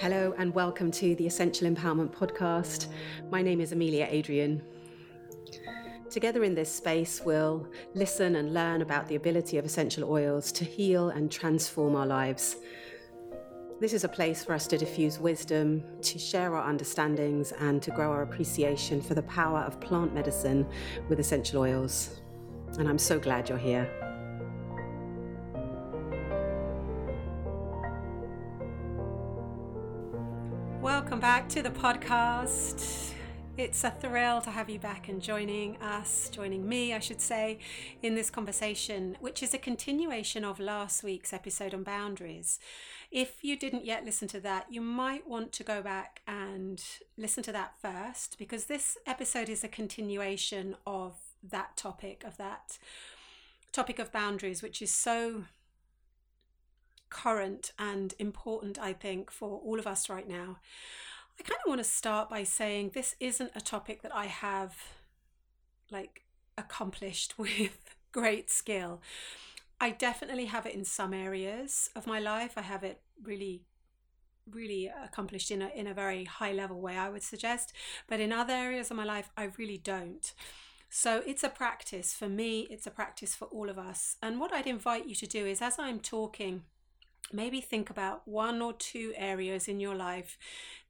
Hello, and welcome to the Essential Empowerment Podcast. My name is Amelia Adrian. Together in this space, we'll listen and learn about the ability of essential oils to heal and transform our lives. This is a place for us to diffuse wisdom, to share our understandings, and to grow our appreciation for the power of plant medicine with essential oils. And I'm so glad you're here. Back to the podcast. It's a thrill to have you back and joining us, joining me, I should say, in this conversation, which is a continuation of last week's episode on boundaries. If you didn't yet listen to that, you might want to go back and listen to that first, because this episode is a continuation of that topic, of that topic of boundaries, which is so current and important, I think, for all of us right now. I kind of want to start by saying this isn't a topic that I have like accomplished with great skill. I definitely have it in some areas of my life. I have it really really accomplished in a in a very high level way I would suggest, but in other areas of my life I really don't. So it's a practice for me, it's a practice for all of us. And what I'd invite you to do is as I'm talking maybe think about one or two areas in your life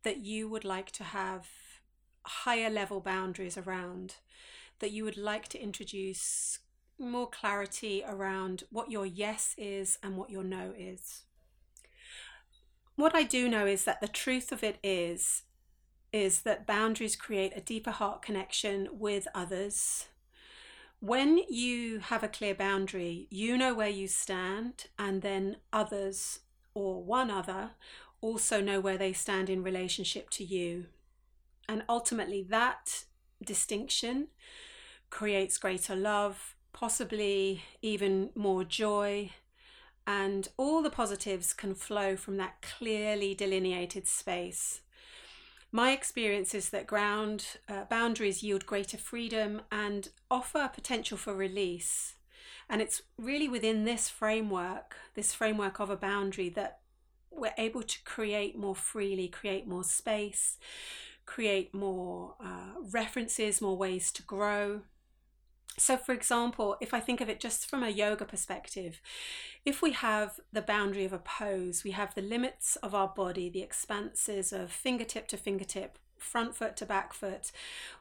that you would like to have higher level boundaries around, that you would like to introduce more clarity around what your yes is and what your no is. What I do know is that the truth of it is is that boundaries create a deeper heart connection with others when you have a clear boundary, you know where you stand, and then others or one other also know where they stand in relationship to you. And ultimately, that distinction creates greater love, possibly even more joy, and all the positives can flow from that clearly delineated space. My experience is that ground uh, boundaries yield greater freedom and offer potential for release. And it's really within this framework, this framework of a boundary, that we're able to create more freely, create more space, create more uh, references, more ways to grow. So, for example, if I think of it just from a yoga perspective, if we have the boundary of a pose, we have the limits of our body, the expanses of fingertip to fingertip, front foot to back foot,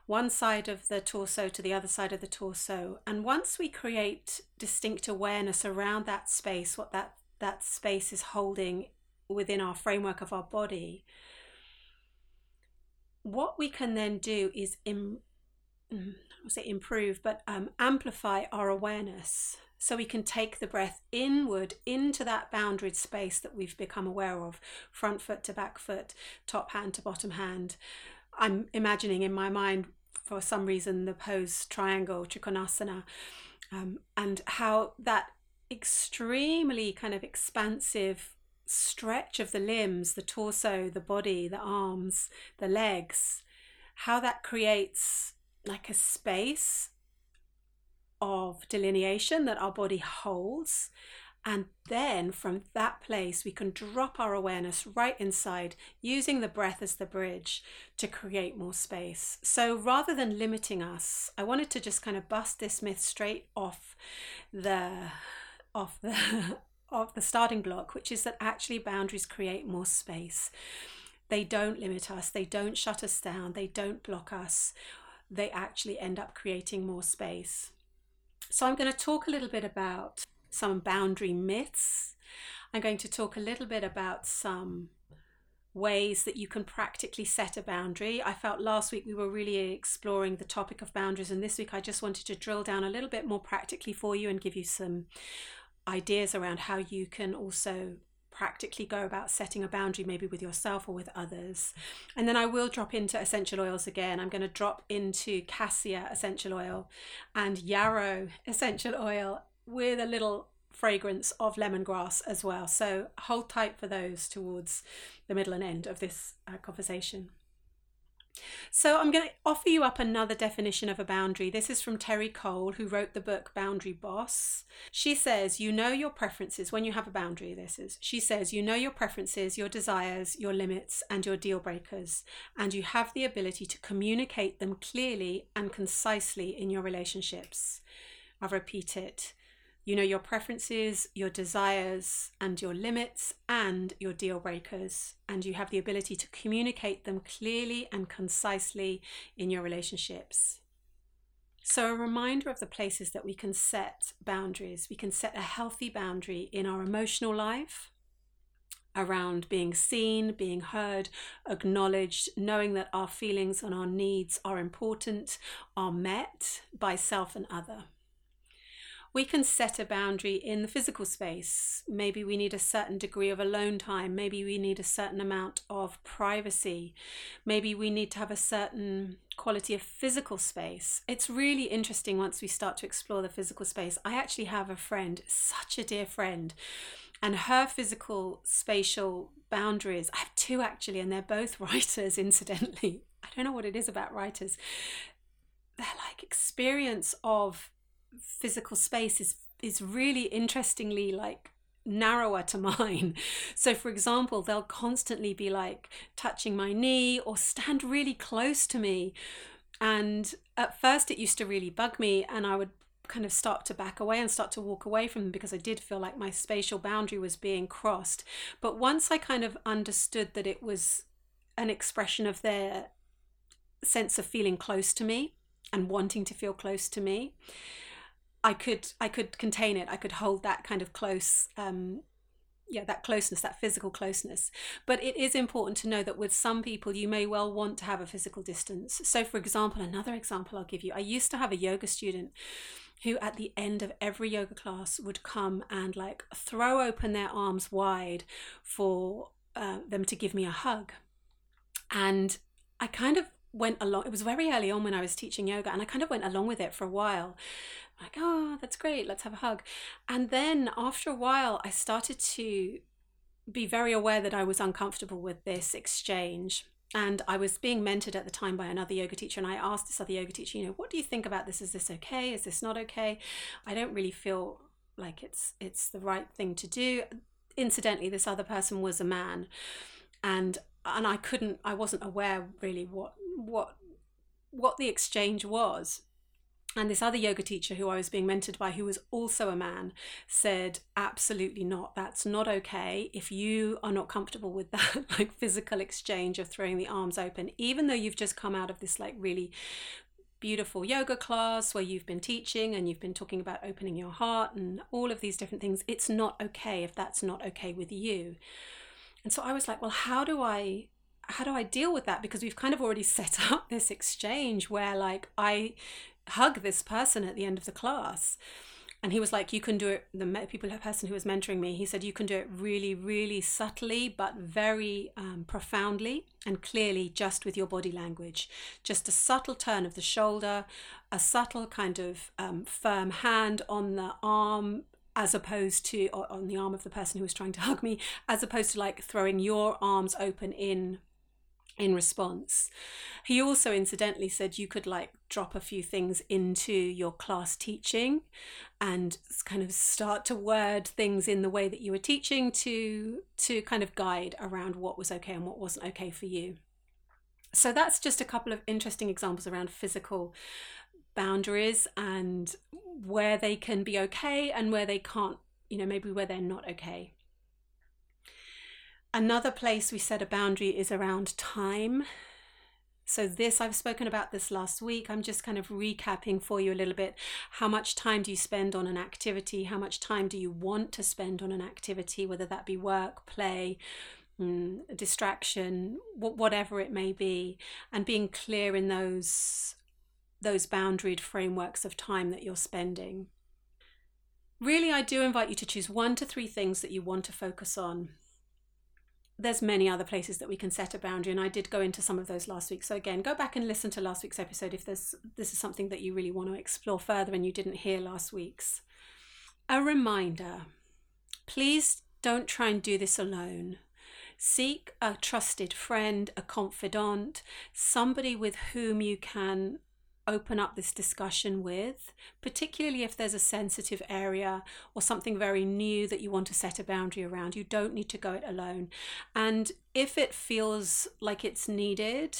one side of the torso to the other side of the torso. And once we create distinct awareness around that space, what that, that space is holding within our framework of our body, what we can then do is Im- mm, I'll say improve, but um, amplify our awareness so we can take the breath inward into that boundaried space that we've become aware of front foot to back foot, top hand to bottom hand. I'm imagining in my mind, for some reason, the pose triangle, Trikonasana, um, and how that extremely kind of expansive stretch of the limbs, the torso, the body, the arms, the legs, how that creates like a space of delineation that our body holds. And then from that place, we can drop our awareness right inside using the breath as the bridge to create more space. So rather than limiting us, I wanted to just kind of bust this myth straight off the off the of the starting block, which is that actually boundaries create more space. They don't limit us, they don't shut us down, they don't block us they actually end up creating more space. So, I'm going to talk a little bit about some boundary myths. I'm going to talk a little bit about some ways that you can practically set a boundary. I felt last week we were really exploring the topic of boundaries, and this week I just wanted to drill down a little bit more practically for you and give you some ideas around how you can also practically go about setting a boundary, maybe with yourself or with others. And then I will drop into essential oils again. I'm going to drop into cassia essential oil and yarrow essential oil with a little fragrance of lemongrass as well. So hold tight for those towards the middle and end of this uh, conversation. So, I'm going to offer you up another definition of a boundary. This is from Terri Cole, who wrote the book Boundary Boss. She says, You know your preferences when you have a boundary. This is, she says, You know your preferences, your desires, your limits, and your deal breakers, and you have the ability to communicate them clearly and concisely in your relationships. I'll repeat it. You know your preferences, your desires, and your limits, and your deal breakers, and you have the ability to communicate them clearly and concisely in your relationships. So, a reminder of the places that we can set boundaries. We can set a healthy boundary in our emotional life around being seen, being heard, acknowledged, knowing that our feelings and our needs are important, are met by self and other we can set a boundary in the physical space. Maybe we need a certain degree of alone time. Maybe we need a certain amount of privacy. Maybe we need to have a certain quality of physical space. It's really interesting once we start to explore the physical space. I actually have a friend, such a dear friend, and her physical spatial boundaries. I have two actually, and they're both writers, incidentally. I don't know what it is about writers. They're like experience of physical space is is really interestingly like narrower to mine. So, for example, they'll constantly be like touching my knee or stand really close to me. And at first, it used to really bug me, and I would kind of start to back away and start to walk away from them because I did feel like my spatial boundary was being crossed. But once I kind of understood that it was an expression of their sense of feeling close to me and wanting to feel close to me, I could I could contain it. I could hold that kind of close um, yeah that closeness that physical closeness. But it is important to know that with some people you may well want to have a physical distance. So for example another example i'll give you. I used to have a yoga student who at the end of every yoga class would come and like throw open their arms wide for uh, them to give me a hug. And i kind of went along it was very early on when i was teaching yoga and i kind of went along with it for a while like, oh, that's great, let's have a hug. And then after a while, I started to be very aware that I was uncomfortable with this exchange. And I was being mentored at the time by another yoga teacher. And I asked this other yoga teacher, you know, what do you think about this? Is this okay? Is this not okay? I don't really feel like it's it's the right thing to do. Incidentally, this other person was a man. And and I couldn't I wasn't aware really what what what the exchange was and this other yoga teacher who I was being mentored by, who was also a man, said, Absolutely not. That's not okay. If you are not comfortable with that, like physical exchange of throwing the arms open, even though you've just come out of this, like, really beautiful yoga class where you've been teaching and you've been talking about opening your heart and all of these different things, it's not okay if that's not okay with you. And so I was like, Well, how do I how do I deal with that? Because we've kind of already set up this exchange where like I hug this person at the end of the class. And he was like you can do it the people the person who was mentoring me he said you can do it really really subtly but very um, profoundly and clearly just with your body language. Just a subtle turn of the shoulder a subtle kind of um, firm hand on the arm as opposed to on the arm of the person who was trying to hug me as opposed to like throwing your arms open in in response. He also incidentally said you could like drop a few things into your class teaching and kind of start to word things in the way that you were teaching to to kind of guide around what was okay and what wasn't okay for you. So that's just a couple of interesting examples around physical boundaries and where they can be okay and where they can't, you know, maybe where they're not okay. Another place we set a boundary is around time. So, this, I've spoken about this last week. I'm just kind of recapping for you a little bit. How much time do you spend on an activity? How much time do you want to spend on an activity, whether that be work, play, mm, distraction, whatever it may be, and being clear in those those boundaried frameworks of time that you're spending. Really, I do invite you to choose one to three things that you want to focus on there's many other places that we can set a boundary and i did go into some of those last week. So again go back and listen to last week's episode if there's this is something that you really want to explore further and you didn't hear last week's. A reminder please don't try and do this alone. Seek a trusted friend, a confidant, somebody with whom you can open up this discussion with, particularly if there's a sensitive area or something very new that you want to set a boundary around. You don't need to go it alone. And if it feels like it's needed,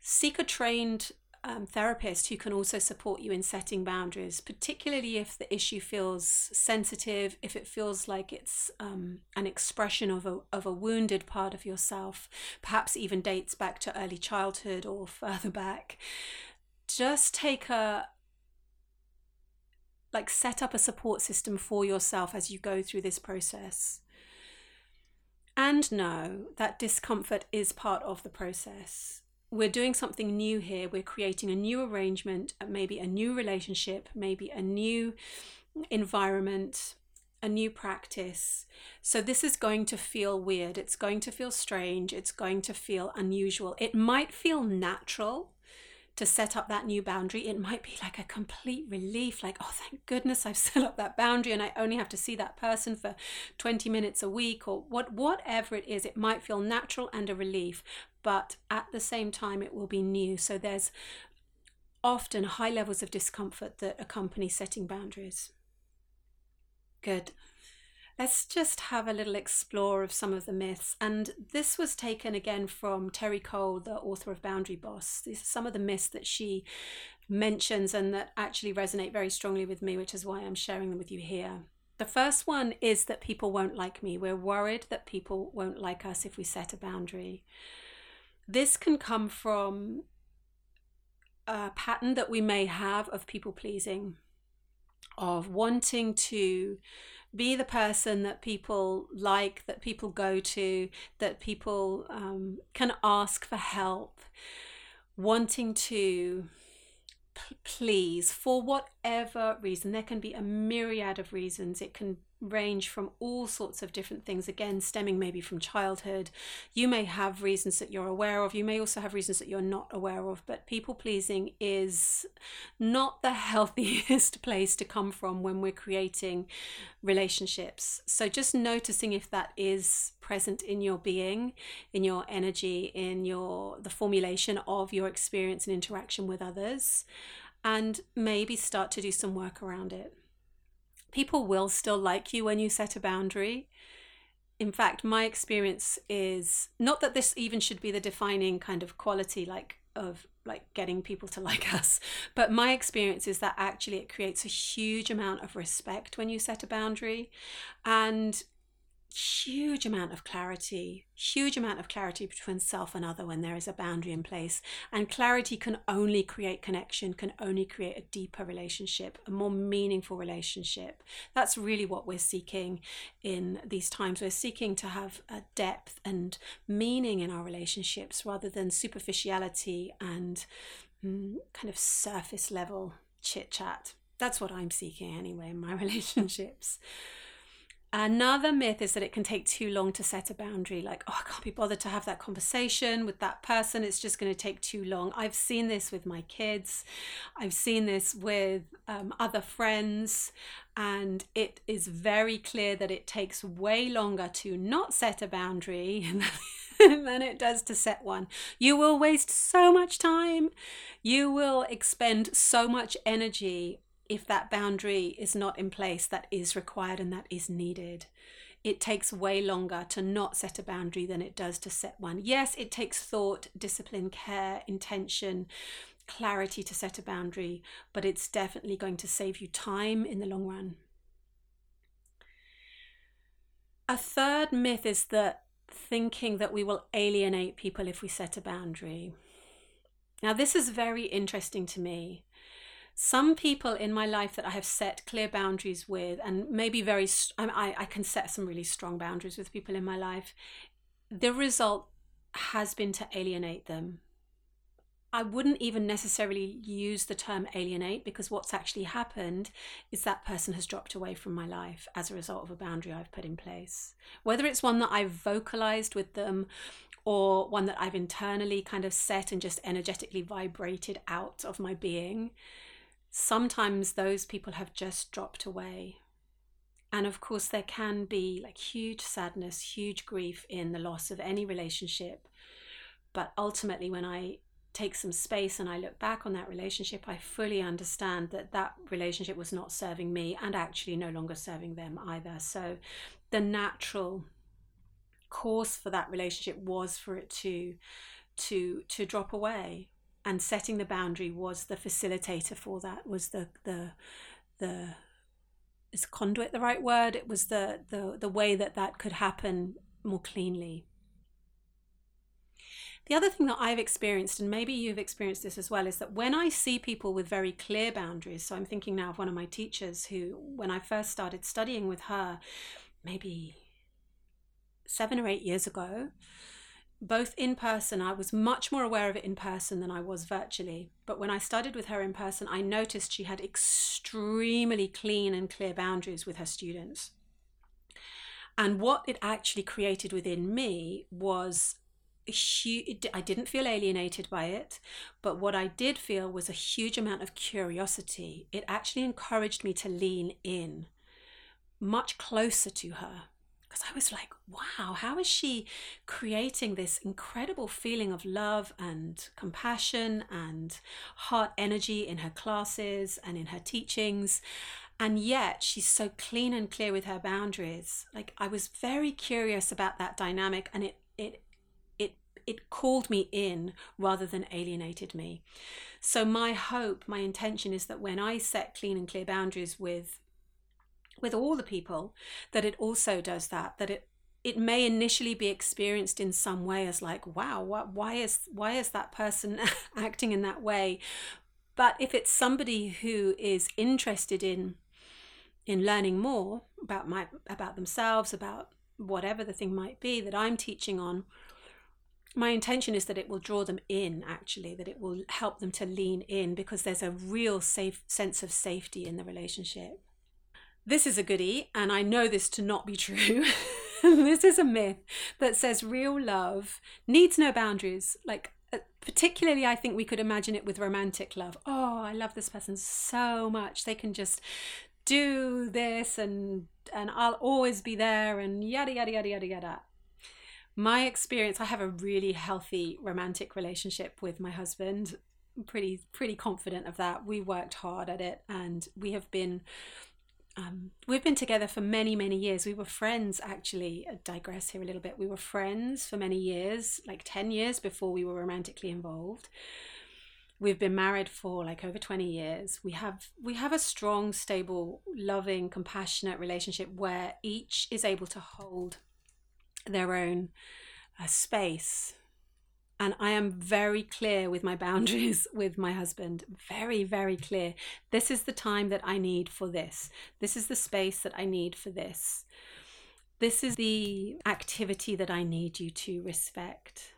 seek a trained um, therapist who can also support you in setting boundaries, particularly if the issue feels sensitive, if it feels like it's um, an expression of a, of a wounded part of yourself, perhaps even dates back to early childhood or further back just take a like set up a support system for yourself as you go through this process. And know that discomfort is part of the process. We're doing something new here. We're creating a new arrangement, uh, maybe a new relationship, maybe a new environment, a new practice. So, this is going to feel weird. It's going to feel strange. It's going to feel unusual. It might feel natural to set up that new boundary, it might be like a complete relief like, oh, thank goodness I've set up that boundary and I only have to see that person for 20 minutes a week or what, whatever it is. It might feel natural and a relief, but at the same time, it will be new. So there's often high levels of discomfort that accompany setting boundaries. Good let's just have a little explore of some of the myths. And this was taken again from Terri Cole, the author of Boundary Boss. These are some of the myths that she mentions and that actually resonate very strongly with me, which is why I'm sharing them with you here. The first one is that people won't like me. We're worried that people won't like us if we set a boundary. This can come from a pattern that we may have of people pleasing, of wanting to be the person that people like, that people go to, that people um, can ask for help, wanting to please for whatever reason. There can be a myriad of reasons. It can range from all sorts of different things, again, stemming maybe from childhood. You may have reasons that you're aware of, you may also have reasons that you're not aware of, but people pleasing is not the healthiest place to come from when we're creating relationships. So just noticing if that is present in your being, in your energy, in your the formulation of your experience and interaction with others, and maybe start to do some work around it people will still like you when you set a boundary. In fact, my experience is not that this even should be the defining kind of quality like of like getting people to like us, but my experience is that actually it creates a huge amount of respect when you set a boundary and huge amount of clarity, huge amount of clarity between self and other when there is a boundary in place. And clarity can only create connection, can only create a deeper relationship, a more meaningful relationship. That's really what we're seeking in these times. We're seeking to have a depth and meaning in our relationships rather than superficiality and mm, kind of surface level chit chat. That's what I'm seeking anyway in my relationships. Another myth is that it can take too long to set a boundary. Like, oh, I can't be bothered to have that conversation with that person. It's just going to take too long. I've seen this with my kids. I've seen this with um, other friends. And it is very clear that it takes way longer to not set a boundary than it does to set one. You will waste so much time. You will expend so much energy if that boundary is not in place that is required and that is needed. It takes way longer to not set a boundary than it does to set one. Yes, it takes thought, discipline, care, intention, clarity to set a boundary, but it's definitely going to save you time in the long run. A third myth is that thinking that we will alienate people if we set a boundary. Now, this is very interesting to me some people in my life that I have set clear boundaries with, and maybe very, I, I can set some really strong boundaries with people in my life. The result has been to alienate them. I wouldn't even necessarily use the term alienate because what's actually happened is that person has dropped away from my life as a result of a boundary I've put in place. Whether it's one that I've vocalized with them or one that I've internally kind of set and just energetically vibrated out of my being, sometimes those people have just dropped away. And of course, there can be like huge sadness, huge grief in the loss of any relationship. But ultimately, when I take some space and I look back on that relationship, I fully understand that that relationship was not serving me and actually no longer serving them either. So the natural course for that relationship was for it to to to drop away and setting the boundary was the facilitator for that was the the the is conduit the right word? It was the the the way that that could happen more cleanly. The other thing that I've experienced, and maybe you've experienced this as well, is that when I see people with very clear boundaries, so I'm thinking now of one of my teachers who, when I first started studying with her, maybe seven or eight years ago, both in person, I was much more aware of it in person than I was virtually. But when I studied with her in person, I noticed she had extremely clean and clear boundaries with her students. And what it actually created within me was huge, I didn't feel alienated by it, but what I did feel was a huge amount of curiosity. It actually encouraged me to lean in much closer to her because I was like, wow, how is she creating this incredible feeling of love and compassion and heart energy in her classes and in her teachings? And yet she's so clean and clear with her boundaries. Like I was very curious about that dynamic and it it it it called me in rather than alienated me. So my hope, my intention is that when I set clean and clear boundaries with with all the people that it also does that that it it may initially be experienced in some way as like wow what, why is why is that person acting in that way? But if it's somebody who is interested in in learning more about my about themselves about whatever the thing might be that I'm teaching on my intention is that it will draw them in actually that it will help them to lean in because there's a real safe sense of safety in the relationship this is a goodie, and I know this to not be true. this is a myth that says real love needs no boundaries. Like, uh, particularly, I think we could imagine it with romantic love. Oh, I love this person so much. They can just do this, and and I'll always be there, and yada yada yada yada yada. My experience, I have a really healthy romantic relationship with my husband. I'm pretty pretty confident of that. We worked hard at it, and we have been um, we've been together for many, many years. We were friends, actually. I digress here a little bit. We were friends for many years, like 10 years before we were romantically involved. We've been married for like over 20 years. We have we have a strong, stable, loving, compassionate relationship where each is able to hold their own uh, space and I am very clear with my boundaries with my husband. Very, very clear. This is the time that I need for this. This is the space that I need for this. This is the activity that I need you to respect.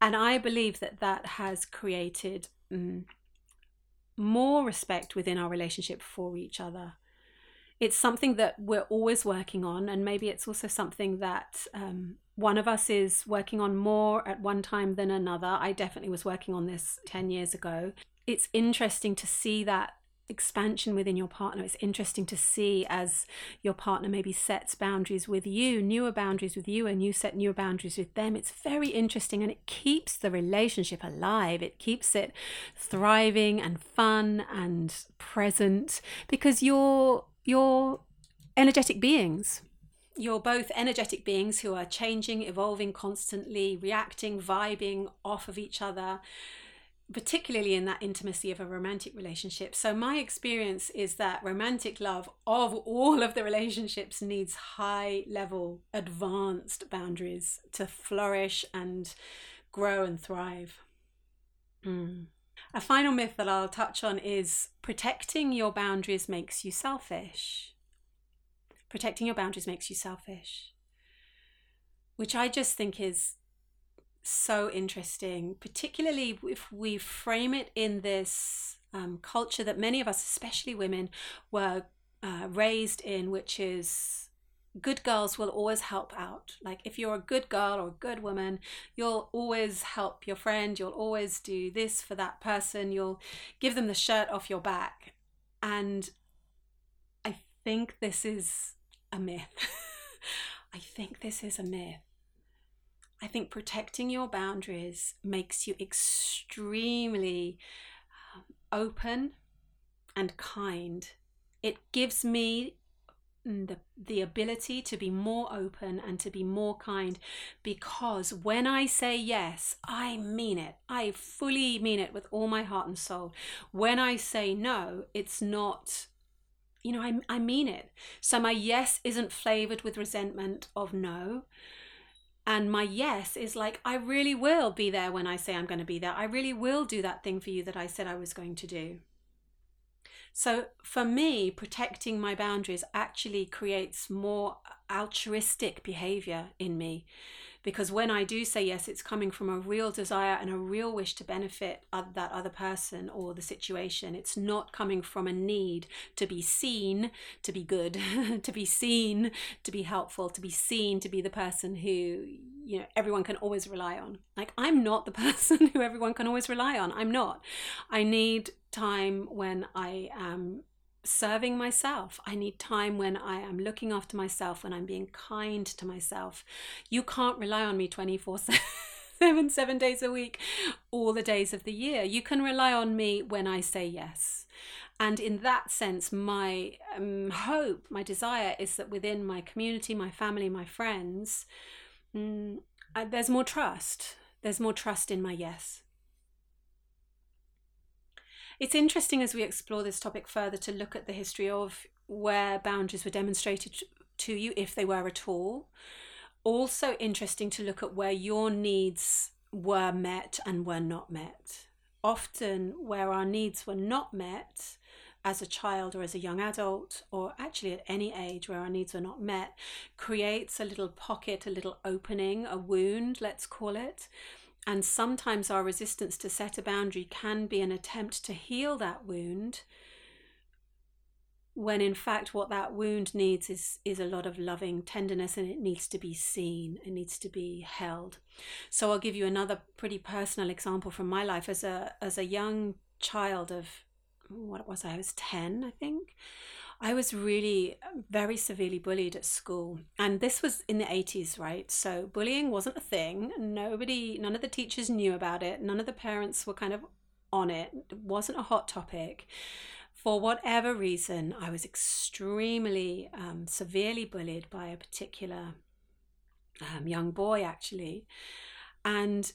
And I believe that that has created mm, more respect within our relationship for each other. It's something that we're always working on, and maybe it's also something that um, one of us is working on more at one time than another. I definitely was working on this 10 years ago. It's interesting to see that expansion within your partner. It's interesting to see as your partner maybe sets boundaries with you, newer boundaries with you, and you set newer boundaries with them. It's very interesting and it keeps the relationship alive. It keeps it thriving and fun and present because you're you're energetic beings you're both energetic beings who are changing, evolving constantly, reacting, vibing off of each other, particularly in that intimacy of a romantic relationship. So, my experience is that romantic love of all of the relationships needs high level, advanced boundaries to flourish and grow and thrive. Mm. A final myth that I'll touch on is protecting your boundaries makes you selfish protecting your boundaries makes you selfish, which I just think is so interesting, particularly if we frame it in this um, culture that many of us, especially women, were uh, raised in, which is good girls will always help out. Like if you're a good girl or a good woman, you'll always help your friend, you'll always do this for that person, you'll give them the shirt off your back. And I think this is a myth. I think this is a myth. I think protecting your boundaries makes you extremely um, open and kind. It gives me the, the ability to be more open and to be more kind because when I say yes, I mean it. I fully mean it with all my heart and soul. When I say no, it's not, you know, I, I mean it. So my yes isn't flavored with resentment of no. And my yes is like, I really will be there when I say I'm going to be there. I really will do that thing for you that I said I was going to do. So for me, protecting my boundaries actually creates more altruistic behavior in me. Because when I do say yes, it's coming from a real desire and a real wish to benefit that other person or the situation. It's not coming from a need to be seen, to be good, to be seen, to be helpful, to be seen, to be the person who, you know, everyone can always rely on. Like, I'm not the person who everyone can always rely on. I'm not. I need time when I am serving myself. I need time when I am looking after myself, when I'm being kind to myself. You can't rely on me 24 7, seven days a week, all the days of the year. You can rely on me when I say yes. And in that sense, my um, hope, my desire is that within my community, my family, my friends, mm, I, there's more trust. There's more trust in my yes. It's interesting as we explore this topic further to look at the history of where boundaries were demonstrated to you, if they were at all. Also, interesting to look at where your needs were met and were not met. Often, where our needs were not met, as a child or as a young adult, or actually at any age where our needs were not met, creates a little pocket, a little opening, a wound, let's call it, and sometimes our resistance to set a boundary can be an attempt to heal that wound when in fact what that wound needs is is a lot of loving tenderness and it needs to be seen it needs to be held. So i'll give you another pretty personal example from my life. As a as a young child of what was i, I was 10 i think I was really very severely bullied at school. And this was in the 80s, right? So bullying wasn't a thing. Nobody, none of the teachers knew about it. None of the parents were kind of on it. It wasn't a hot topic. For whatever reason, I was extremely um, severely bullied by a particular um, young boy, actually. And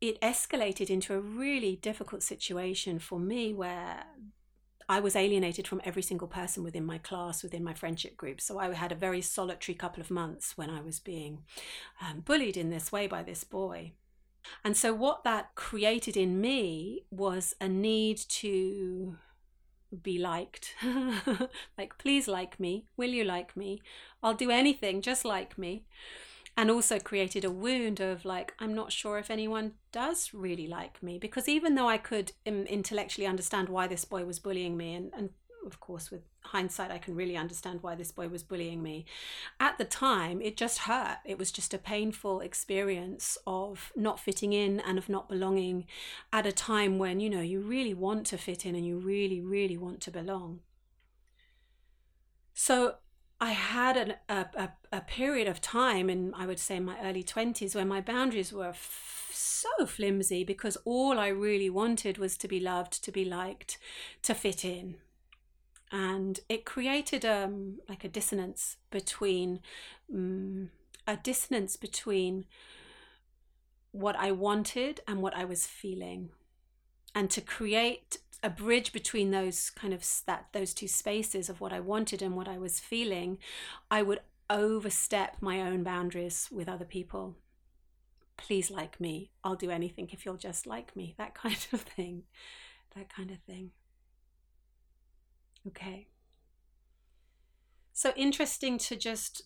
it escalated into a really difficult situation for me where I was alienated from every single person within my class, within my friendship group. So I had a very solitary couple of months when I was being um, bullied in this way by this boy. And so, what that created in me was a need to be liked. like, please like me. Will you like me? I'll do anything, just like me and also created a wound of like i'm not sure if anyone does really like me. Because even though i could intellectually understand why this boy was bullying me and, and of course with hindsight i can really understand why this boy was bullying me at the time it just hurt. It was just a painful experience of not fitting in and of not belonging at a time when you know you really want to fit in and you really really want to belong. So I had an, a, a, a, period of time in, I would say, my early 20s where my boundaries were f- so flimsy because all I really wanted was to be loved, to be liked, to fit in. And it created um, like a dissonance between um, a dissonance between what I wanted and what I was feeling. And to create a bridge between those kind of that those two spaces of what I wanted and what I was feeling, I would overstep my own boundaries with other people. Please like me. I'll do anything if you'll just like me. That kind of thing. That kind of thing. Okay. So interesting to just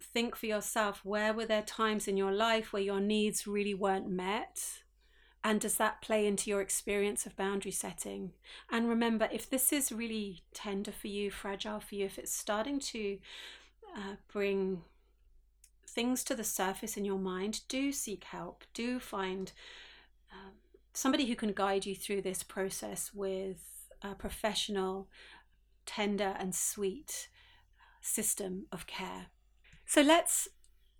think for yourself where were there times in your life where your needs really weren't met? And does that play into your experience of boundary setting? And remember, if this is really tender for you, fragile for you, if it's starting to uh, bring things to the surface in your mind, do seek help. Do find um, somebody who can guide you through this process with a professional tender and sweet system of care. So let's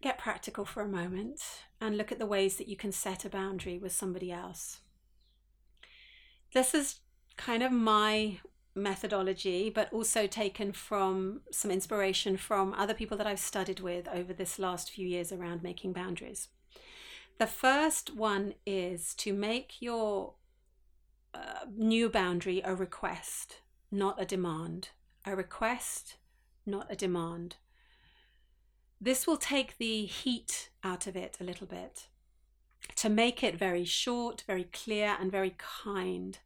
get practical for a moment and look at the ways that you can set a boundary with somebody else. This is kind of my methodology, but also taken from some inspiration from other people that I've studied with over this last few years around making boundaries. The first one is to make your uh, new boundary a request, not a demand. A request, not a demand. This will take the heat out of it a little bit to make it very short, very clear, and very kind.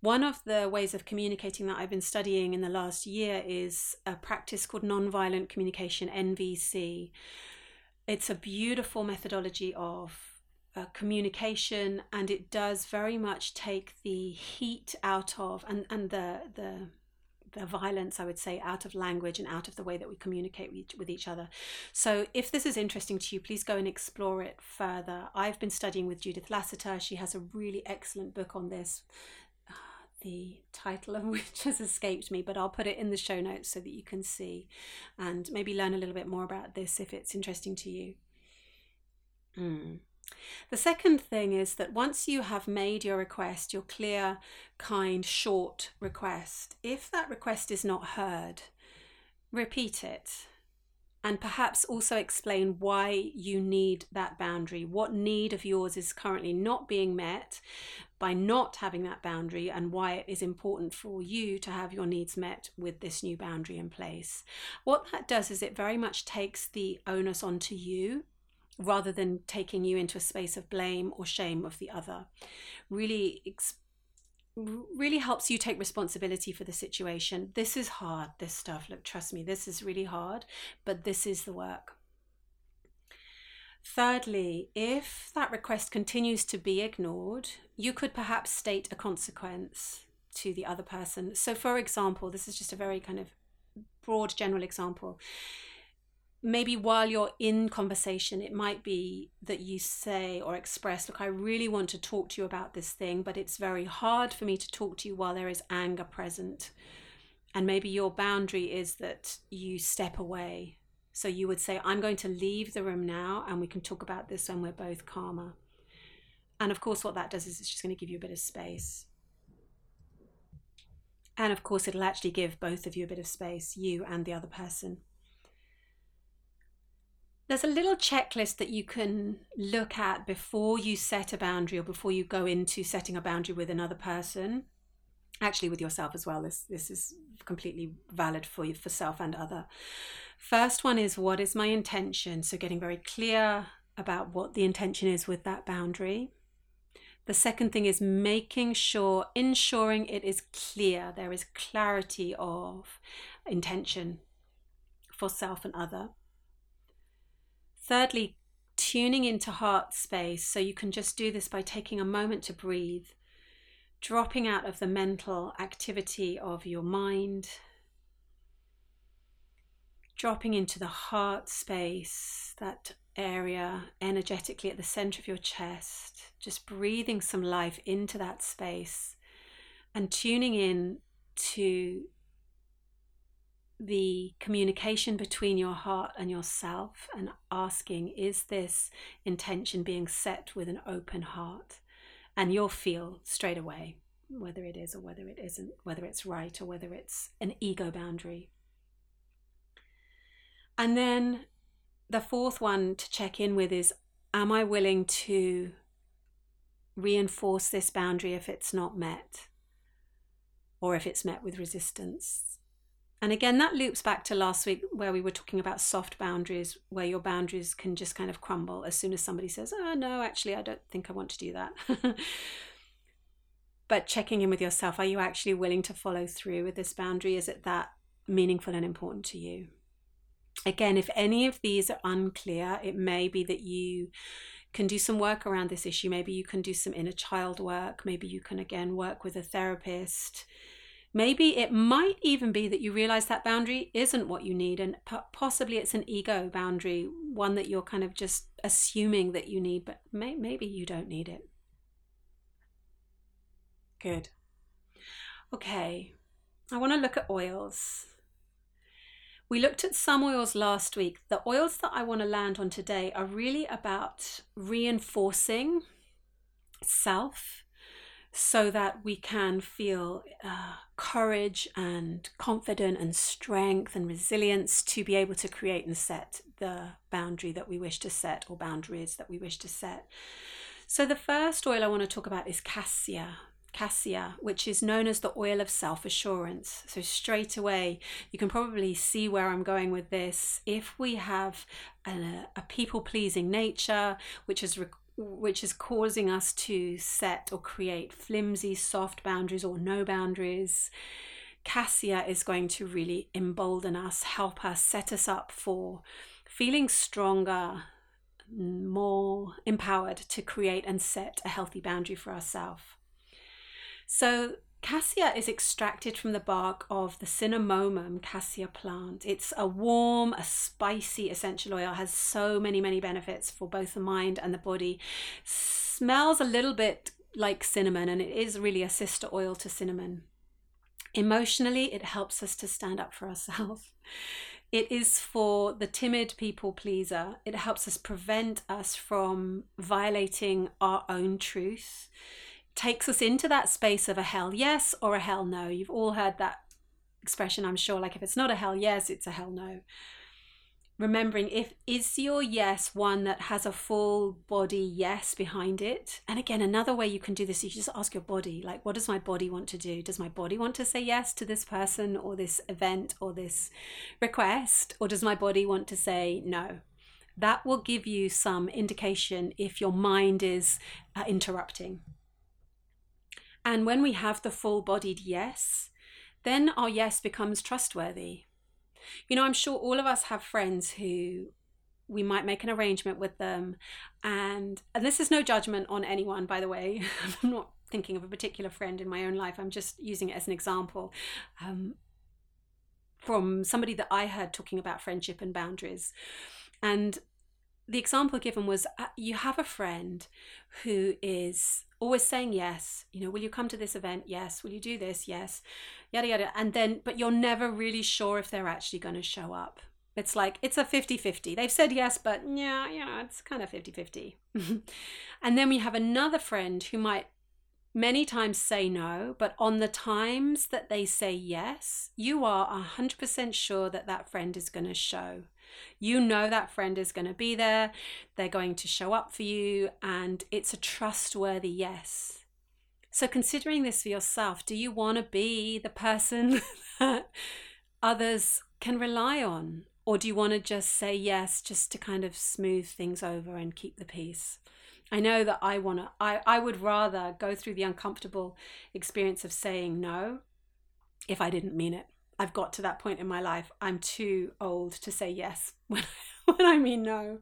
One of the ways of communicating that I've been studying in the last year is a practice called nonviolent communication, NVC. It's a beautiful methodology of uh, communication and it does very much take the heat out of and, and the, the the violence, I would say, out of language and out of the way that we communicate with each, with each other. So, if this is interesting to you, please go and explore it further. I've been studying with Judith Lasater. She has a really excellent book on this the title of which has escaped me, but I'll put it in the show notes so that you can see and maybe learn a little bit more about this if it's interesting to you. Mm. The second thing is that once you have made your request, your clear, kind, short request, if that request is not heard, repeat it and perhaps also explain why you need that boundary. What need of yours is currently not being met by not having that boundary, and why it is important for you to have your needs met with this new boundary in place. What that does is it very much takes the onus onto you rather than taking you into a space of blame or shame of the other. Really really helps you take responsibility for the situation. This is hard, this stuff. Look, trust me, this is really hard, but this is the work. Thirdly, if that request continues to be ignored, you could perhaps state a consequence to the other person. So, for example, this is just a very kind of broad general example maybe while you're in conversation, it might be that you say or express, Look, I really want to talk to you about this thing, but it's very hard for me to talk to you while there is anger present. And maybe your boundary is that you step away. So you would say, I'm going to leave the room now and we can talk about this when we're both calmer. And of course, what that does is it's just going to give you a bit of space. And of course, it'll actually give both of you a bit of space, you and the other person there's a little checklist that you can look at before you set a boundary or before you go into setting a boundary with another person. Actually with yourself as well this this is completely valid for you for self and other. First one is what is my intention? So getting very clear about what the intention is with that boundary. The second thing is making sure ensuring it is clear there is clarity of intention for self and other Thirdly, tuning into heart space. So you can just do this by taking a moment to breathe, dropping out of the mental activity of your mind, dropping into the heart space, that area energetically at the center of your chest, just breathing some life into that space and tuning in to the communication between your heart and yourself and asking, is this intention being set with an open heart? And you'll feel straight away whether it is or whether it isn't, whether it's right or whether it's an ego boundary. And then the fourth one to check in with is Am I willing to reinforce this boundary if it's not met? Or if it's met with resistance? And again, that loops back to last week where we were talking about soft boundaries, where your boundaries can just kind of crumble as soon as somebody says, Oh, no, actually, I don't think I want to do that. but checking in with yourself, are you actually willing to follow through with this boundary? Is it that meaningful and important to you? Again, if any of these are unclear, it may be that you can do some work around this issue. Maybe you can do some inner child work. Maybe you can, again, work with a therapist Maybe it might even be that you realize that boundary isn't what you need, and possibly it's an ego boundary, one that you're kind of just assuming that you need, but may- maybe you don't need it. Good. Okay. I want to look at oils. We looked at some oils last week. The oils that I want to land on today are really about reinforcing self so that we can feel uh, courage and confidence and strength and resilience to be able to create and set the boundary that we wish to set or boundaries that we wish to set. So, the first oil I want to talk about is cassia. Cassia, which is known as the oil of self assurance. So, straight away, you can probably see where I'm going with this. If we have a, a people pleasing nature, which is re- which is causing us to set or create flimsy, soft boundaries or no boundaries. Cassia is going to really embolden us, help us, set us up for feeling stronger, more empowered to create and set a healthy boundary for ourselves. So, Cassia is extracted from the bark of the Cinnamomum cassia plant. It's a warm, a spicy essential oil, has so many, many benefits for both the mind and the body. Smells a little bit like cinnamon, and it is really a sister oil to cinnamon. Emotionally, it helps us to stand up for ourselves. It is for the timid people pleaser. It helps us prevent us from violating our own truth takes us into that space of a hell yes or a hell no. You've all heard that expression, I'm sure. Like if it's not a hell yes, it's a hell no. Remembering if is your yes one that has a full body yes behind it. And again, another way you can do this is you just ask your body, like, what does my body want to do? Does my body want to say yes to this person or this event or this request? Or does my body want to say no? That will give you some indication if your mind is uh, interrupting. And when we have the full bodied yes, then our yes becomes trustworthy. You know, I'm sure all of us have friends who we might make an arrangement with them and and this is no judgment on anyone by the way. I'm not thinking of a particular friend in my own life. I'm just using it as an example um, from somebody that i heard talking about friendship and boundaries. And the example given was uh, you have a friend who is always saying yes you know will you come to this event? Yes. Will you do this? Yes. Yada yada. And then but you're never really sure if they're actually going to show up. It's like it's a 50-50 they've said yes but yeah you know it's kind of 50-50 and then we have another friend who might many times say no but on the times that they say yes you are 100% sure that that friend is going to show you know that friend is going to be there, they're going to show up for you, and it's a trustworthy yes. So, considering this for yourself, do you want to be the person that others can rely on? Or do you want to just say yes just to kind of smooth things over and keep the peace? I know that I want to, I, I would rather go through the uncomfortable experience of saying no if I didn't mean it. I've got to that point in my life. I'm too old to say yes when, when I mean no.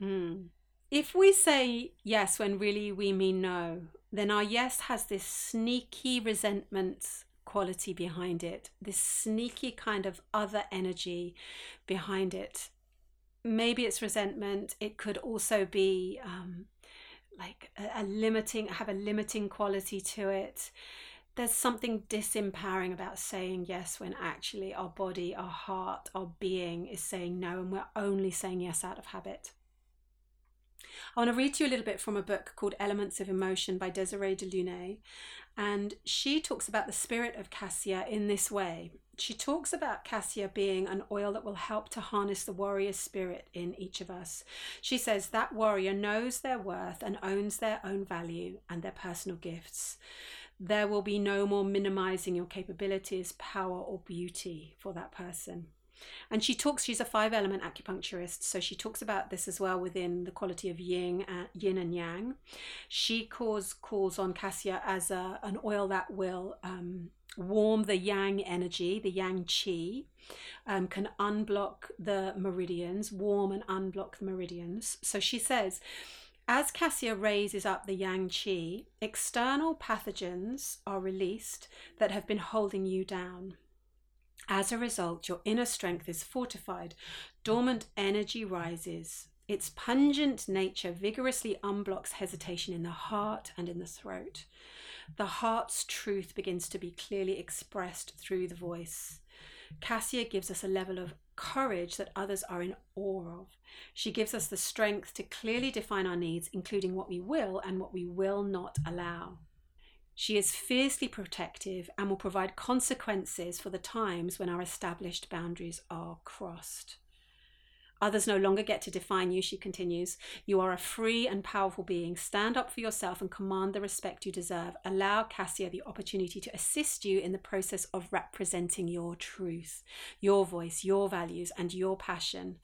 mm. If we say yes when really we mean no, then our yes has this sneaky resentment quality behind it, this sneaky kind of other energy behind it. Maybe it's resentment. It could also be um, like a, a limiting, have a limiting quality to it there's something disempowering about saying yes when actually our body, our heart, our being is saying no, and we're only saying yes out of habit. I want to read to you a little bit from a book called Elements of Emotion by Desiree De Lunae. And she talks about the spirit of cassia in this way. She talks about cassia being an oil that will help to harness the warrior spirit in each of us. She says that warrior knows their worth and owns their own value and their personal gifts there will be no more minimizing your capabilities, power, or beauty for that person. And she talks, she's a five element acupuncturist, so she talks about this as well within the quality of yin, uh, yin and yang. She calls, calls on cassia as a, an oil that will um, warm the yang energy, the yang qi, um, can unblock the meridians, warm and unblock the meridians. So she says, as Cassia raises up the yang qi, external pathogens are released that have been holding you down. As a result, your inner strength is fortified, dormant energy rises. Its pungent nature vigorously unblocks hesitation in the heart and in the throat. The heart's truth begins to be clearly expressed through the voice. Cassia gives us a level of courage that others are in awe of. She gives us the strength to clearly define our needs, including what we will and what we will not allow. She is fiercely protective and will provide consequences for the times when our established boundaries are crossed. Others no longer get to define you, she continues. You are a free and powerful being. Stand up for yourself and command the respect you deserve. Allow Cassia the opportunity to assist you in the process of representing your truth, your voice, your values, and your passion.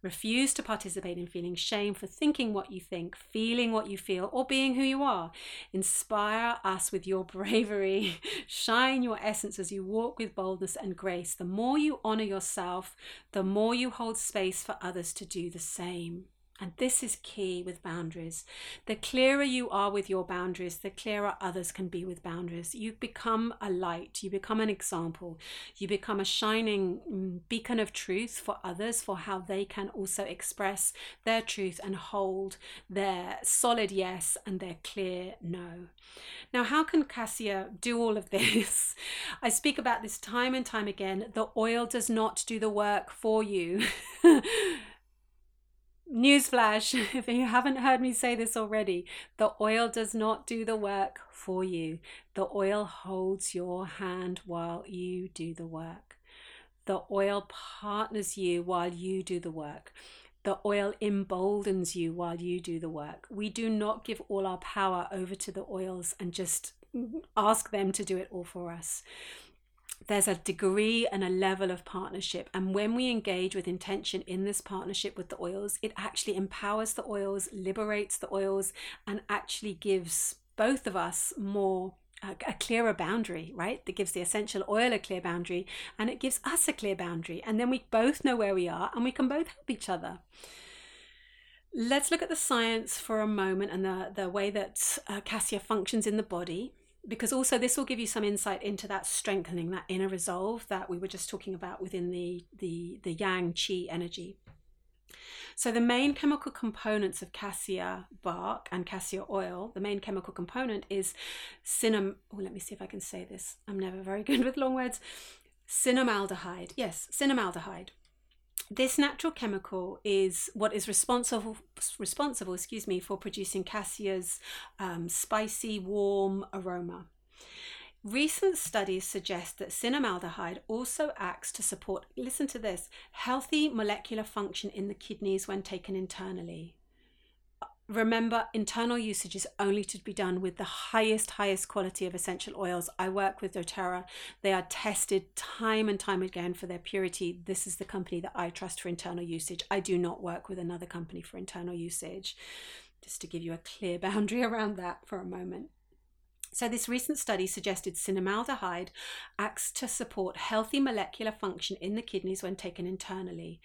Refuse to participate in feeling shame for thinking what you think, feeling what you feel, or being who you are. Inspire us with your bravery. Shine your essence as you walk with boldness and grace. The more you honor yourself, the more you hold space for others to do the same. And this is key with boundaries. The clearer you are with your boundaries, the clearer others can be with boundaries. You become a light, you become an example, you become a shining mm, beacon of truth for others, for how they can also express their truth and hold their solid yes and their clear no. Now, how can Cassia do all of this? I speak about this time and time again. The oil does not do the work for you. Newsflash, if you haven't heard me say this already, the oil does not do the work for you. The oil holds your hand while you do the work. The oil partners you while you do the work. The oil emboldens you while you do the work. We do not give all our power over to the oils and just ask them to do it all for us there's a degree and a level of partnership. And when we engage with intention in this partnership with the oils, it actually empowers the oils, liberates the oils, and actually gives both of us more a, a, clearer boundary, right? That gives the essential oil a clear boundary and it gives us a clear boundary. And then we both know where we are and we can both help each other. Let's look at the science for a moment and the, the way that uh, cassia functions in the body because also this will give you some insight into that strengthening that inner resolve that we were just talking about within the the the yang qi energy. So the main chemical components of cassia bark and cassia oil the main chemical component is cinnamon oh let me see if i can say this. I'm never very good with long words. Cinnamaldehyde. Yes cinnamaldehyde this natural chemical is what is responsible responsible, excuse me, for producing cassia's um, spicy, warm aroma. Recent studies suggest that cinnamaldehyde also acts to support, listen to this, healthy molecular function in the kidneys when taken internally remember internal usage is only to be done with the highest highest quality of essential oils. I work with dōTERRA. They are tested time and time again for their purity. This is the company that i trust for internal usage. I do not work with another company for internal usage. Just to give you a clear boundary around that for a moment so, this recent study suggested cinnamaldehyde acts to support healthy molecular function in the kidneys when taken internally.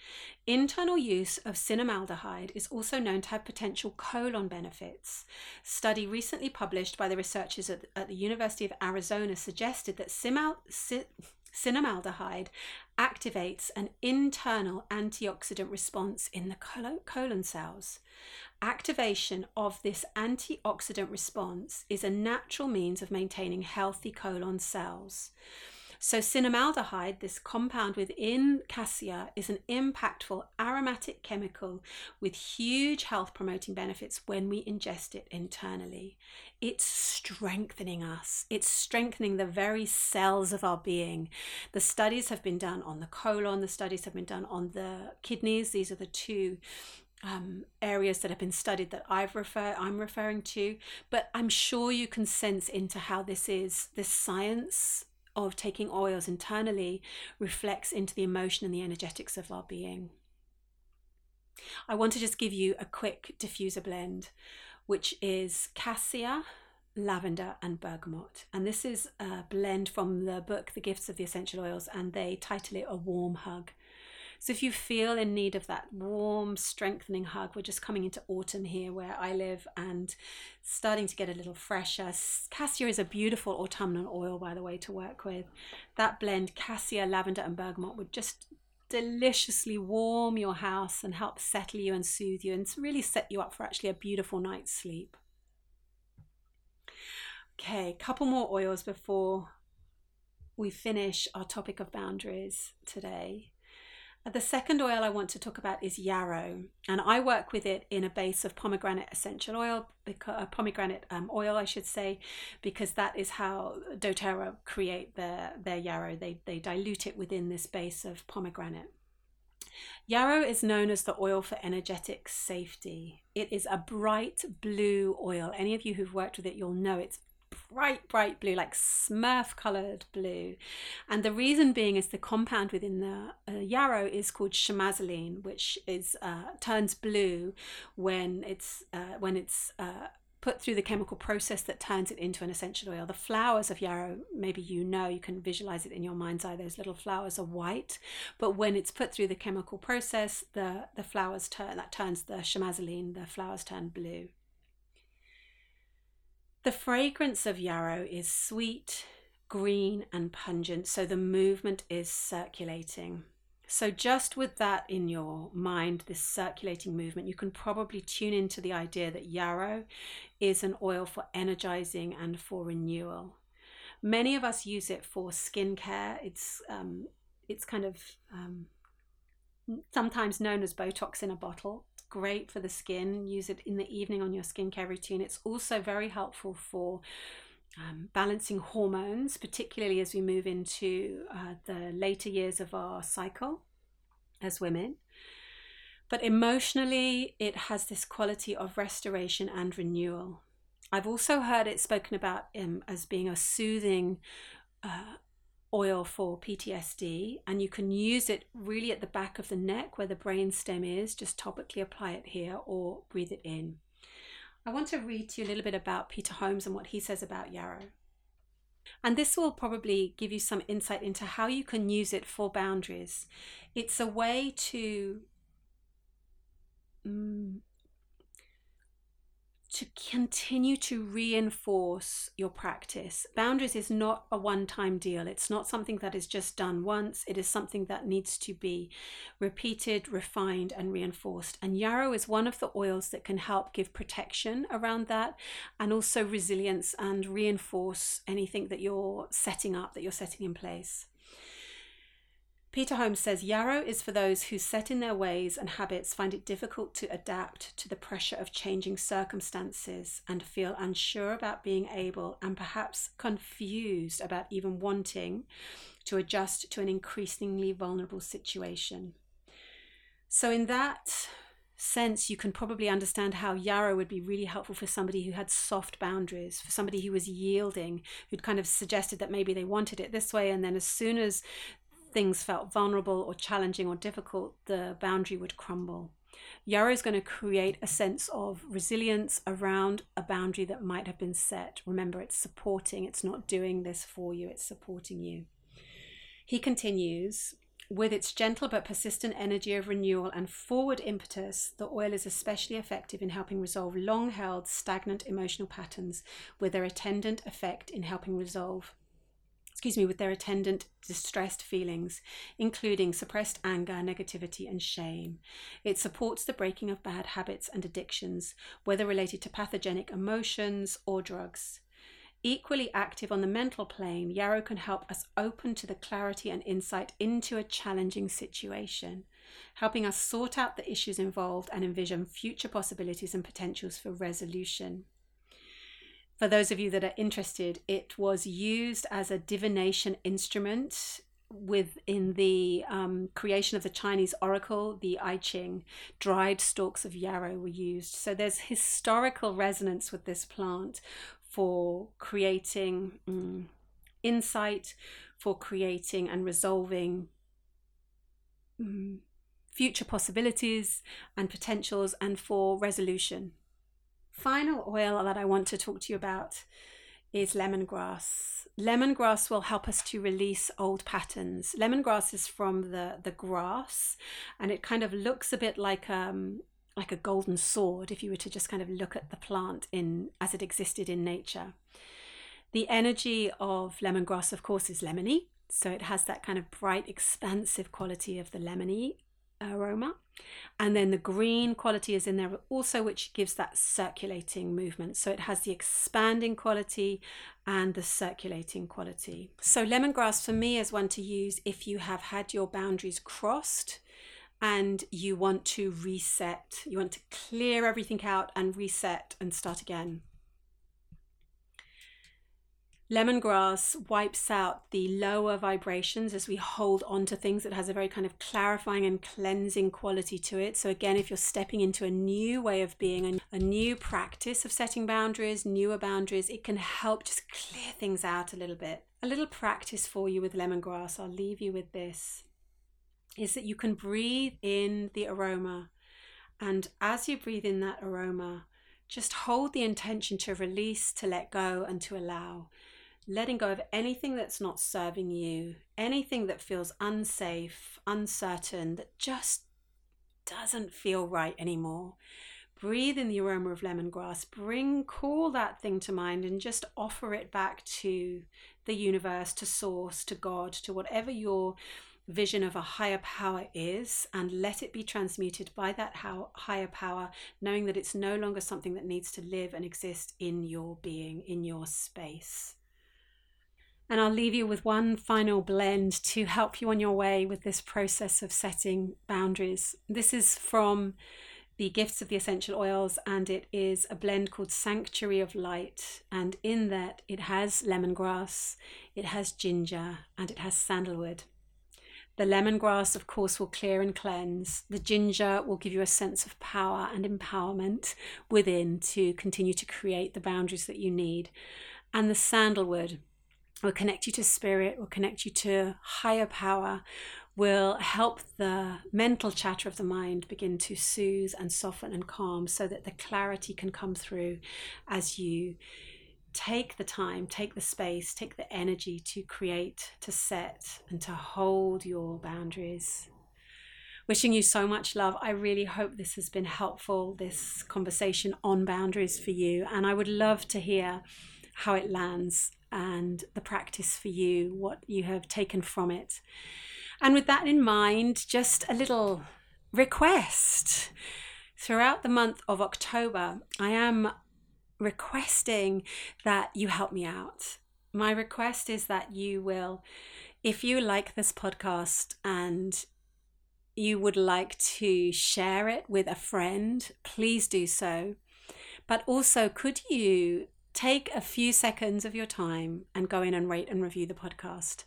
Internal use of cinnamaldehyde is also known to have potential colon benefits. Study recently published by the researchers at, the University of Arizona suggested that cimal, cinnamaldehyde activates an internal antioxidant response in the colon cells. Activation of this antioxidant response is a natural means of maintaining healthy colon cells. So, cinnamaldehyde, this compound within cassia, is an impactful aromatic chemical with huge health promoting benefits when we ingest it internally. It's strengthening us, it's strengthening the very cells of our being. The studies have been done on the colon, the studies have been done on the kidneys. These are the two um, areas that have been studied that I've refer I'm referring to, but I'm sure you can sense into how this is this science of taking oils internally reflects into the emotion and the energetics of our being. I want to just give you a quick diffuser blend, which is cassia, lavender, and bergamot. And this is a blend from the book The Gifts of the Essential Oils, and they title it A Warm Hug. So if you feel in need of that warm, strengthening hug, we're just coming into autumn here where I live and starting to get a little fresher. Cassia is a beautiful autumnal oil, by the way, to work with. That blend, cassia, lavender, and bergamot, would just deliciously warm your house and help settle you and soothe you and really set you up for actually a beautiful night's sleep. Okay, couple more oils before we finish our topic of boundaries today. The second oil I want to talk about is yarrow, and I work with it in a base of pomegranate essential oil, because, uh, pomegranate um, oil, I should say, because that is how dōTERRA create their their yarrow. They they dilute it within this base of pomegranate. Yarrow is known as the oil for energetic safety. It is a bright blue oil. Any of you who've worked with it, you'll know it's bright, bright blue, like smurf coloured blue. And the reason being is the compound within the uh, yarrow is called chamazulene, which is uh, turns blue when it's uh, when it's uh, put through the chemical process that turns it into an essential oil. The flowers of yarrow, maybe you know, you can visualize it in your mind's eye. Those little flowers are white, but when it's put through the chemical process, the the flowers turn that turns the chamazulene. The flowers turn blue. The fragrance of yarrow is sweet, green, and pungent, so the movement is circulating. So, just with that in your mind, this circulating movement, you can probably tune into the idea that yarrow is an oil for energizing and for renewal. Many of us use it for skincare. It's um, it's kind of um, sometimes known as Botox in a bottle great for the skin. Use it in the evening on your skincare routine. It's also very helpful for um, balancing hormones, particularly as we move into uh, the later years of our cycle as women. But emotionally, it has this quality of restoration and renewal. I've also heard it spoken about um, as being a soothing uh, oil for PTSD, and you can use it really at the back of the neck where the brain stem is. Just topically apply it here or breathe it in. I want to read to you a little bit about Peter Holmes and what he says about yarrow. And this will probably give you some insight into how you can use it for boundaries. It's a way to mm, to continue to reinforce your practice. Boundaries is not a one time deal. It's not something that is just done once. It is something that needs to be repeated, refined, and reinforced. And yarrow is one of the oils that can help give protection around that and also resilience and reinforce anything that you're setting up, that you're setting in place. Peter Holmes says yarrow is for those who, set in their ways and habits, find it difficult to adapt to the pressure of changing circumstances and feel unsure about being able and perhaps confused about even wanting to adjust to an increasingly vulnerable situation. So, in that sense, you can probably understand how yarrow would be really helpful for somebody who had soft boundaries, for somebody who was yielding, who'd kind of suggested that maybe they wanted it this way. And then as soon as things felt vulnerable or challenging or difficult, the boundary would crumble. Yarrow is going to create a sense of resilience around a boundary that might have been set. Remember, it's supporting, it's not doing this for you, it's supporting you. He continues with its gentle but persistent energy of renewal and forward impetus, the oil is especially effective in helping resolve long held stagnant emotional patterns with their attendant effect in helping resolve excuse me, with their attendant distressed feelings, including suppressed anger, negativity, and shame. It supports the breaking of bad habits and addictions, whether related to pathogenic emotions or drugs. Equally active on the mental plane, yarrow can help us open to the clarity and insight into a challenging situation, helping us sort out the issues involved and envision future possibilities and potentials for resolution for those of you that are interested, it was used as a divination instrument within the um, creation of the Chinese oracle, the I Ching. Dried stalks of yarrow were used. So there's historical resonance with this plant for creating um, insight, for creating and resolving um, future possibilities and potentials, and for resolution final oil that I want to talk to you about is lemongrass. Lemongrass will help us to release old patterns. Lemongrass is from the, the grass and it kind of looks a bit like um like a golden sword if you were to just kind of look at the plant in as it existed in nature. The energy of lemongrass, of course, is lemony. So it has that kind of bright, expansive quality of the lemony aroma. And then the green quality is in there also, which gives that circulating movement. So it has the expanding quality and the circulating quality. So lemongrass for me is one to use if you have had your boundaries crossed and you want to reset, you want to clear everything out and reset and start again. Lemongrass wipes out the lower vibrations as we hold on to things. It has a very kind of clarifying and cleansing quality to it. So, again, if you're stepping into a new way of being, a new practice of setting boundaries, newer boundaries, it can help just clear things out a little bit. A little practice for you with lemongrass, I'll leave you with this, is that you can breathe in the aroma. And as you breathe in that aroma, just hold the intention to release, to let go, and to allow letting go of anything that's not serving you, anything that feels unsafe, uncertain, that just doesn't feel right anymore. Breathe in the aroma of lemongrass. Bring, call that thing to mind and just offer it back to the universe, to source, to God, to whatever your vision of a higher power is, and let it be transmuted by that higher power, knowing that it's no longer something that needs to live and exist in your being, in your space. And I'll leave you with one final blend to help you on your way with this process of setting boundaries. This is from the Gifts of the Essential Oils, and it is a blend called Sanctuary of Light. And in that, it has lemongrass, it has ginger, and it has sandalwood. The lemongrass, of course, will clear and cleanse. The ginger will give you a sense of power and empowerment within to continue to create the boundaries that you need. And the sandalwood will connect you to spirit, will connect you to higher power, will help the mental chatter of the mind begin to soothe and soften and calm so that the clarity can come through as you take the time, take the space, take the energy to create, to set, and to hold your boundaries. Wishing you so much love. I really hope this has been helpful, this conversation on boundaries for you. And I would love to hear how it lands and the practice for you, what you have taken from it. And with that in mind, just a little request. Throughout the month of October, I am requesting that you help me out. My request is that you will, if you like this podcast and you would like to share it with a friend, please do so. But also, could you take a few seconds of your time and go in and rate and review the podcast.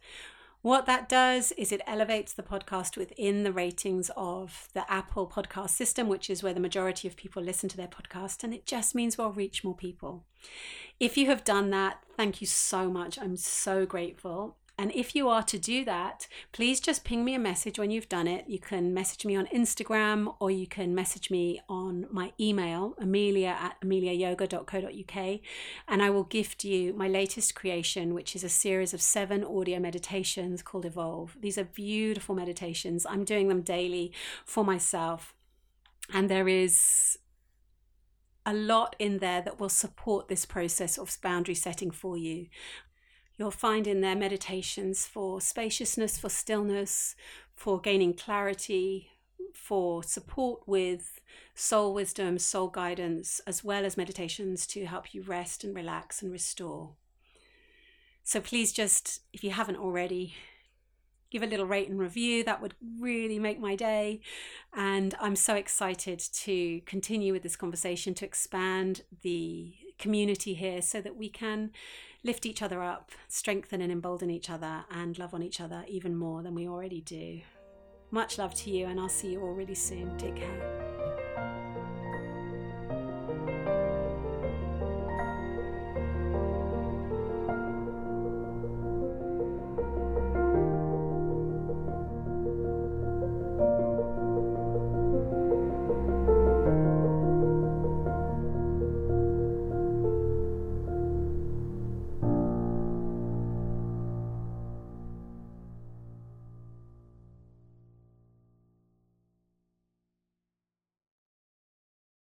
What that does is it elevates the podcast within the ratings of the Apple podcast system, which is where the majority of people listen to their podcast, and it just means we'll reach more people. If you have done that, thank you so much. I'm so grateful. And if you are to do that, please just ping me a message when you've done it. You can message me on Instagram or you can message me on my email, amelia at ameliayoga.co.uk. And I will gift you my latest creation, which is a series of seven audio meditations called Evolve. These are beautiful meditations. I'm doing them daily for myself. And there is a lot in there that will support this process of boundary setting for you. You'll find in there meditations for spaciousness, for stillness, for gaining clarity, for support with soul wisdom, soul guidance, as well as meditations to help you rest and relax and restore. So please just, if you haven't already, give a little rate and review. That would really make my day. And I'm so excited to continue with this conversation, to expand the community here so that we can lift each other up, strengthen and embolden each other, and love on each other even more than we already do. Much love to you, and I'll see you all really soon. Take care.